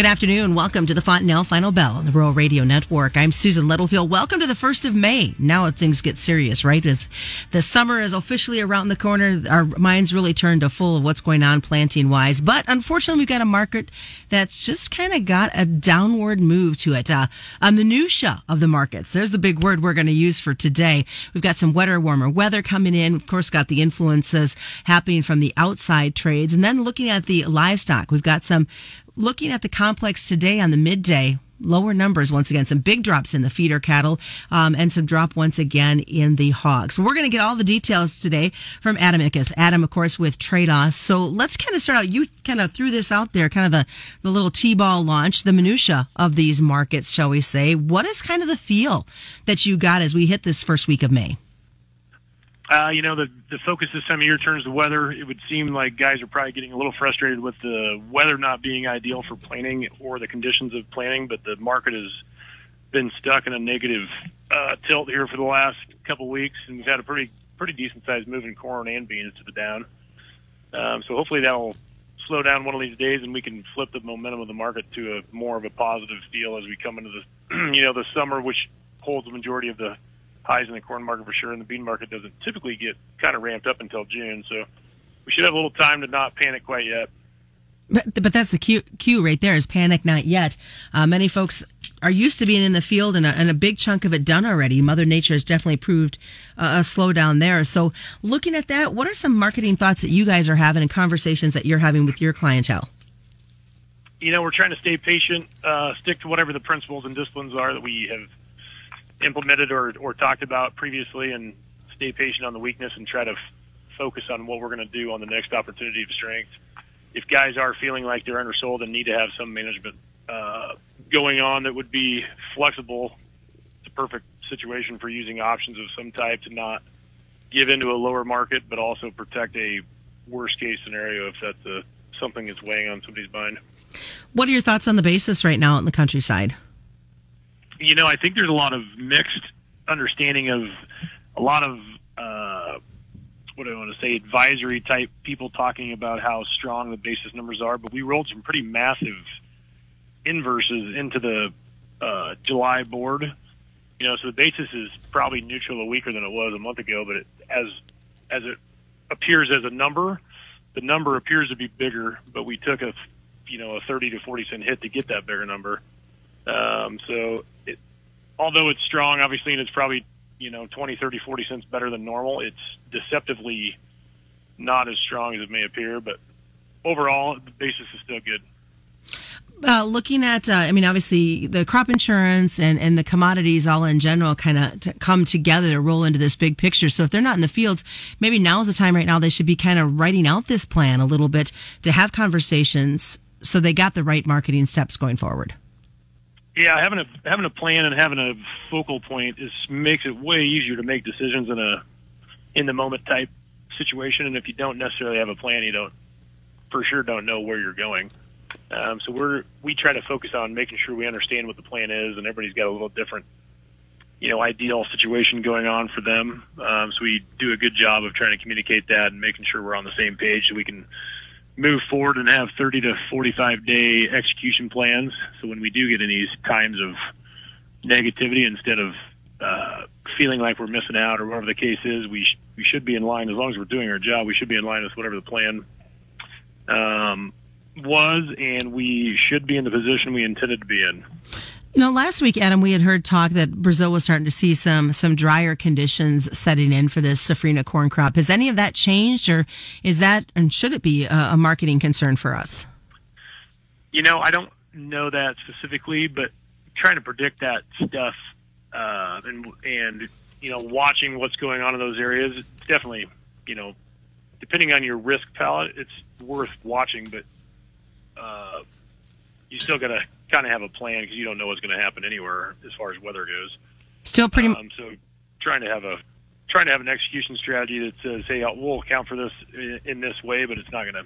Good afternoon. Welcome to the Fontanelle Final Bell on the Rural Radio Network. I'm Susan Littlefield. Welcome to the 1st of May. Now things get serious, right? As the summer is officially around the corner, our minds really turn to full of what's going on planting wise. But unfortunately, we've got a market that's just kind of got a downward move to it. Uh, a minutia of the markets. There's the big word we're going to use for today. We've got some wetter, warmer weather coming in. Of course, got the influences happening from the outside trades. And then looking at the livestock, we've got some looking at the complex today on the midday, lower numbers once again, some big drops in the feeder cattle, um, and some drop once again in the hogs. We're going to get all the details today from Adam Ickes. Adam, of course, with Tredas. So let's kind of start out. You kind of threw this out there, kind of the, the little T-ball launch, the minutia of these markets, shall we say. What is kind of the feel that you got as we hit this first week of May? Uh, you know, the the focus this time of year turns to weather. It would seem like guys are probably getting a little frustrated with the weather not being ideal for planting or the conditions of planting, but the market has been stuck in a negative uh, tilt here for the last couple weeks, and we've had a pretty pretty decent sized move in corn and beans to the down. Um, so hopefully that'll slow down one of these days, and we can flip the momentum of the market to a more of a positive feel as we come into the you know the summer, which holds the majority of the highs in the corn market for sure, and the bean market doesn't typically get kind of ramped up until June. So we should have a little time to not panic quite yet. But, but that's the cue, cue right there is panic not yet. Uh, many folks are used to being in the field and a, and a, big chunk of it done already. Mother Nature has definitely proved uh, a slowdown there. So looking at that, what are some marketing thoughts that you guys are having and conversations that you're having with your clientele? You know, we're trying to stay patient, uh, stick to whatever the principles and disciplines are that we have implemented or, or talked about previously and stay patient on the weakness and try to f- focus on what we're going to do on the next opportunity of strength. If guys are feeling like they're undersold and need to have some management uh, going on that would be flexible, it's a perfect situation for using options of some type to not give into a lower market, but also protect a worst case scenario if that's a, something that's weighing on somebody's mind. What are your thoughts on the basis right now in the countryside? You know, I think there's a lot of mixed understanding of a lot of uh, what do I want to say advisory type people talking about how strong the basis numbers are, but we rolled some pretty massive inverses into the uh, July board. You know, so the basis is probably neutral or weaker than it was a month ago, but it, as as it appears as a number, the number appears to be bigger, but we took a you know a 30 to 40 cent hit to get that bigger number. Um, so it, although it's strong, obviously, and it's probably, you know, 20, 30, 40 cents better than normal, it's deceptively not as strong as it may appear. But overall, the basis is still good. Uh, looking at, uh, I mean, obviously the crop insurance and, and the commodities all in general kind of t- come together to roll into this big picture. So if they're not in the fields, maybe now's the time right now they should be kind of writing out this plan a little bit to have conversations so they got the right marketing steps going forward. Yeah, having a having a plan and having a focal point is makes it way easier to make decisions in a in the moment type situation. And if you don't necessarily have a plan, you don't for sure don't know where you're going. Um, so we're we try to focus on making sure we understand what the plan is, and everybody's got a little different, you know, ideal situation going on for them. Um, so we do a good job of trying to communicate that and making sure we're on the same page so we can move forward and have 30 to 45 day execution plans. So when we do get in these times of negativity, instead of uh, feeling like we're missing out or whatever the case is, we sh- we should be in line as long as we're doing our job. We should be in line with whatever the plan um, was, and we should be in the position we intended to be in. You know, last week, Adam, we had heard talk that Brazil was starting to see some some drier conditions setting in for this safrinha corn crop. Has any of that changed, or is that and should it be a, a marketing concern for us? You know, I don't know that specifically, but trying to predict that stuff uh, and and you know watching what's going on in those areas, it's definitely you know depending on your risk palette, it's worth watching, but uh, you still got to kind of have a plan because you don't know what's going to happen anywhere as far as weather goes. Still pretty. Um, so trying to have a trying to have an execution strategy that says, "Hey, we'll account for this in, in this way," but it's not going to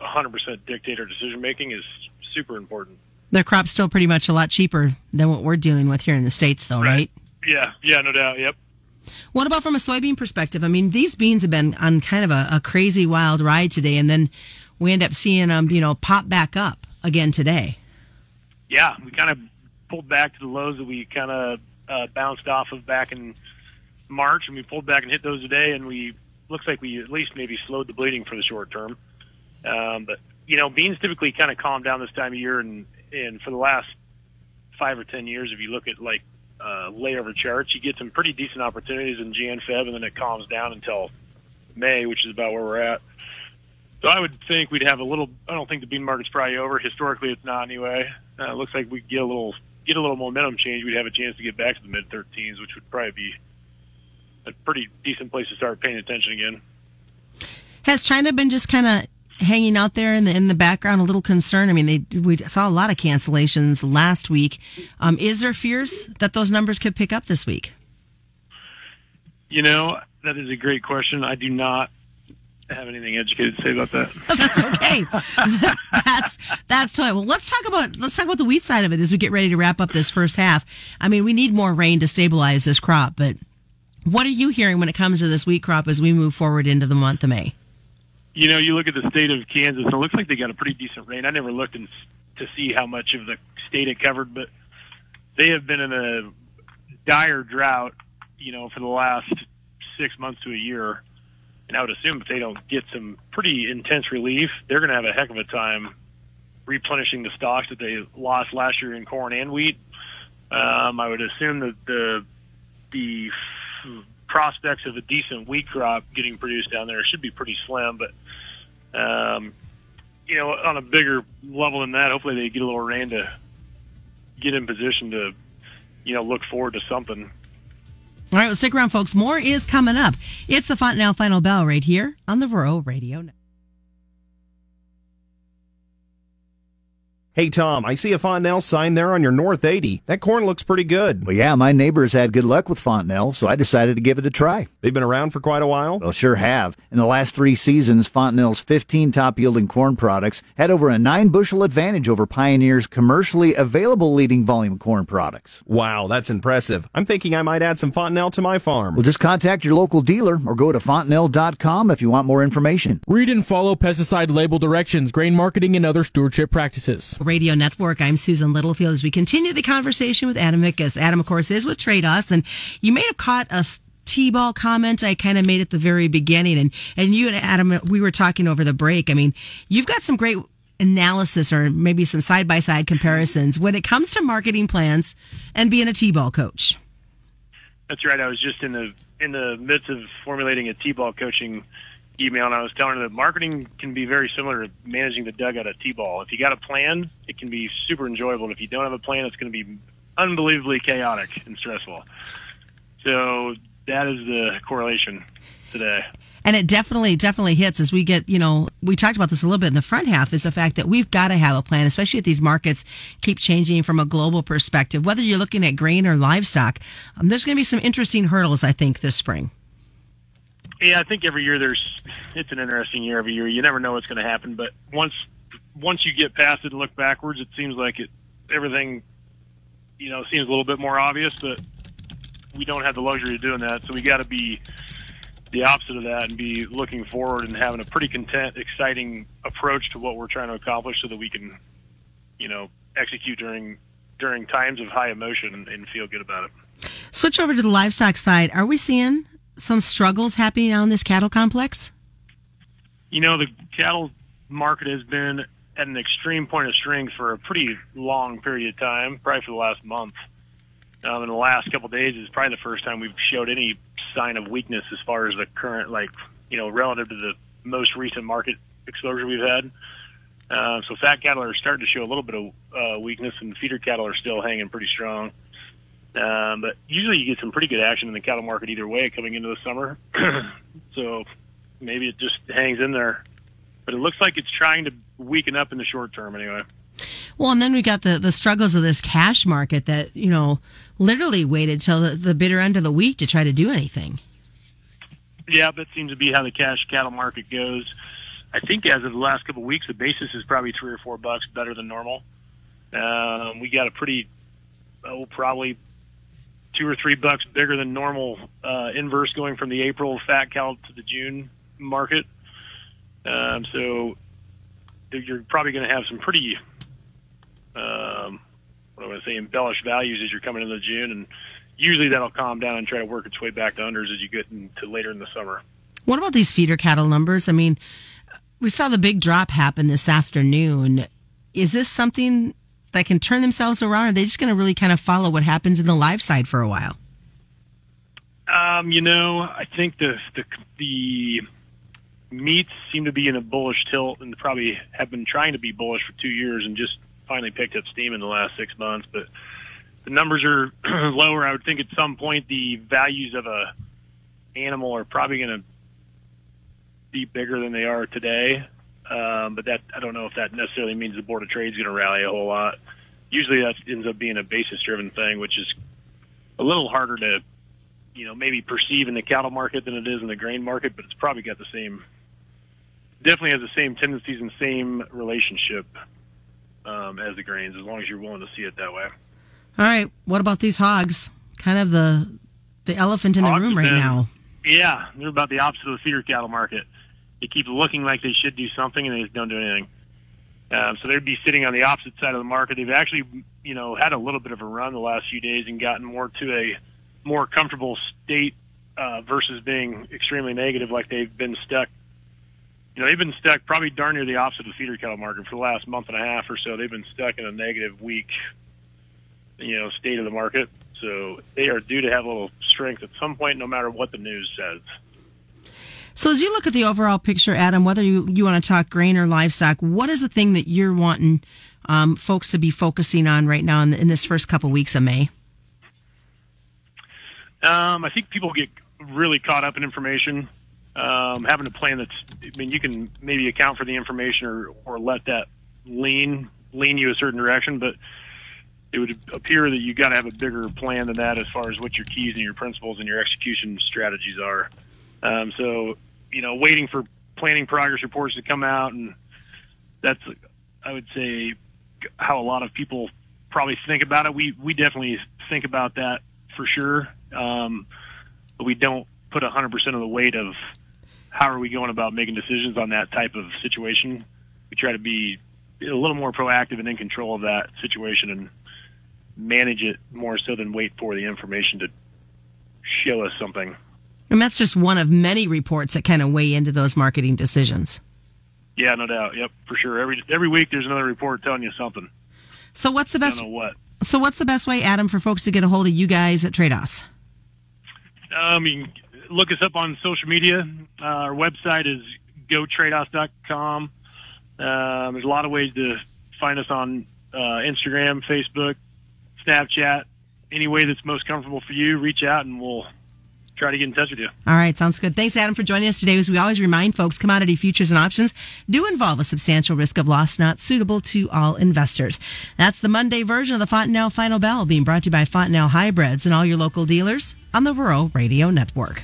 100% dictate our decision making is super important. Their crop's still pretty much a lot cheaper than what we're dealing with here in the states, though, right? right? Yeah, yeah, no doubt. Yep. What about from a soybean perspective? I mean, these beans have been on kind of a, a crazy wild ride today, and then we end up seeing them, you know, pop back up again today. Yeah, we kind of pulled back to the lows that we kind of uh, bounced off of back in March, and we pulled back and hit those today, and we looks like we at least maybe slowed the bleeding for the short term. Um, but you know, beans typically kind of calm down this time of year, and and for the last five or ten years, if you look at like uh, layover charts, you get some pretty decent opportunities in Jan, Feb, and then it calms down until May, which is about where we're at. So I would think we'd have a little. I don't think the bean market's probably over. Historically, it's not anyway. Uh, it looks like we get a little get a little momentum change. We'd have a chance to get back to the mid 13s, which would probably be a pretty decent place to start paying attention again. Has China been just kind of hanging out there in the in the background, a little concerned? I mean, they we saw a lot of cancellations last week. Um, is there fears that those numbers could pick up this week? You know, that is a great question. I do not have anything educated to say about that. that's okay. that's that's totally. Well, let's talk about let's talk about the wheat side of it as we get ready to wrap up this first half. I mean, we need more rain to stabilize this crop, but what are you hearing when it comes to this wheat crop as we move forward into the month of May? You know, you look at the state of Kansas, and it looks like they got a pretty decent rain. I never looked in, to see how much of the state it covered, but they have been in a dire drought, you know, for the last six months to a year. And I would assume if they don't get some pretty intense relief, they're going to have a heck of a time replenishing the stocks that they lost last year in corn and wheat. Um, I would assume that the the prospects of a decent wheat crop getting produced down there should be pretty slim. But um, you know, on a bigger level than that, hopefully they get a little rain to get in position to you know look forward to something. All right, well, stick around, folks. More is coming up. It's the Fontanelle Final Bell right here on the Rural Radio Network. Hey, Tom, I see a Fontanelle sign there on your North 80. That corn looks pretty good. Well, yeah, my neighbors had good luck with Fontanelle, so I decided to give it a try. They've been around for quite a while? Well, sure have. In the last three seasons, Fontanelle's 15 top yielding corn products had over a nine bushel advantage over Pioneer's commercially available leading volume corn products. Wow, that's impressive. I'm thinking I might add some Fontanelle to my farm. Well, just contact your local dealer or go to fontanelle.com if you want more information. Read and follow pesticide label directions, grain marketing, and other stewardship practices. Radio Network. I'm Susan Littlefield as we continue the conversation with Adam Ickes. Adam, of course, is with Tredas, and you may have caught a T-ball comment I kind of made at the very beginning, and and you and Adam, we were talking over the break. I mean, you've got some great analysis or maybe some side by side comparisons when it comes to marketing plans and being a T-ball coach. That's right. I was just in the in the midst of formulating a T-ball coaching email and I was telling her that marketing can be very similar to managing the dugout at T-ball. If you got a plan, it can be super enjoyable. And if you don't have a plan, it's going to be unbelievably chaotic and stressful. So that is the correlation today. And it definitely, definitely hits as we get, you know, we talked about this a little bit in the front half is the fact that we've got to have a plan, especially if these markets keep changing from a global perspective. Whether you're looking at grain or livestock, um, there's going to be some interesting hurdles, I think, this spring. Yeah, I think every year there's it's an interesting year every year. You never know what's going to happen, but once once you get past it and look backwards, it seems like it everything you know seems a little bit more obvious, but we don't have the luxury of doing that. So we got to be the opposite of that and be looking forward and having a pretty content, exciting approach to what we're trying to accomplish, so that we can, you know, execute during during times of high emotion and, feel good about it. Switch over to the livestock side. Are we seeing some struggles happening on this cattle complex? You know, the cattle market has been at an extreme point of strength for a pretty long period of time, probably for the last month. Um, in the last couple of days is probably the first time we've showed any sign of weakness as far as the current, like, you know, relative to the most recent market exposure we've had. Uh, so fat cattle are starting to show a little bit of uh, weakness, and feeder cattle are still hanging pretty strong. Um, but usually you get some pretty good action in the cattle market either way coming into the summer. so maybe it just hangs in there. But it looks like it's trying to weaken up in the short term anyway. Well, and then we got the, the struggles of this cash market that, you know, literally waited till the, the bitter end of the week to try to do anything. Yeah, that seems to be how the cash cattle market goes. I think as of the last couple of weeks, the basis is probably three or four bucks better than normal. Um, we got a pretty, oh, probably two or three bucks bigger than normal uh, inverse going from the April fat cow to the June market. Um, so you're probably going to have some pretty um, what do I want to say, embellished values as you're coming into June, and usually that'll calm down and try to work its way back to unders as you get into later in the summer. What about these feeder cattle numbers? I mean, we saw the big drop happen this afternoon. Is this something that can turn themselves around? Or are they just going to really kind of follow what happens in the live side for a while? Um, you know, I think the the the meats seem to be in a bullish tilt and probably have been trying to be bullish for two years and just finally picked up steam in the last six months. But the numbers are lower. I would think at some point the values of a animal are probably going to be bigger than they are today. Um, but that I don't know if that necessarily means the board of trade is going to rally a whole lot. Usually that ends up being a basis driven thing, which is a little harder to, you know, maybe perceive in the cattle market than it is in the grain market, but it's probably got the same, definitely has the same tendencies and same relationship um, as the grains, as long as you're willing to see it that way. All right. What about these hogs? Kind of the the elephant in hogs the room right been, now. Yeah, they're about the opposite of the feeder cattle market they keep looking like they should do something and they just don't do anything. Um, so they'd be sitting on the opposite side of the market. They've actually, you know, had a little bit of a run the last few days and gotten more to a more comfortable state uh, versus being extremely negative, like they've been stuck. You know, they've been stuck probably darn near the opposite of the feeder cattle market for the last month and a half or so. They've been stuck in a negative weak, you know, state of the market. So they are due to have a little strength at some point, no matter what the news says. So as you look at the overall picture, Adam, whether you, you want to talk grain or livestock, what is the thing that you're wanting um, folks to be focusing on right now in, in this first couple weeks of May? Um, I think people get really caught up in information. Um, having a plan that's, I mean, you can maybe account for the information or, or let that lean lean you a certain direction, but it would appear that you got to have a bigger plan than that as far as what your keys and your principles and your execution strategies are. Um, so you know, waiting for planning progress reports to come out, and that's, I would say, how a lot of people probably think about it. We we definitely think about that for sure, um, but we don't put 100% of the weight of how are we going about making decisions on that type of situation. We try to be a little more proactive and in control of that situation and manage it more so than wait for the information to show us something. And that's just one of many reports that kind of weigh into those marketing decisions. Yeah, no doubt. Yep, for sure. Every every week there's another report telling you something. So what's the best? what? So what's the best way, Adam, for folks to get a hold of you guys at Tredas? Um, you can look us up on social media. Uh, our website is gotredas.com. Um, there's a lot of ways to find us on uh, Instagram, Facebook, Snapchat. Any way that's most comfortable for you, reach out and we'll try to get in touch with you. All right, sounds good. Thanks, Adam, for joining us today. As we always remind folks, commodity futures and options do involve a substantial risk of loss not suitable to all investors. That's the Monday version of the Fontanelle Final Bell being brought to you by Fontanelle Hybrids and all your local dealers on the Rural Radio Network.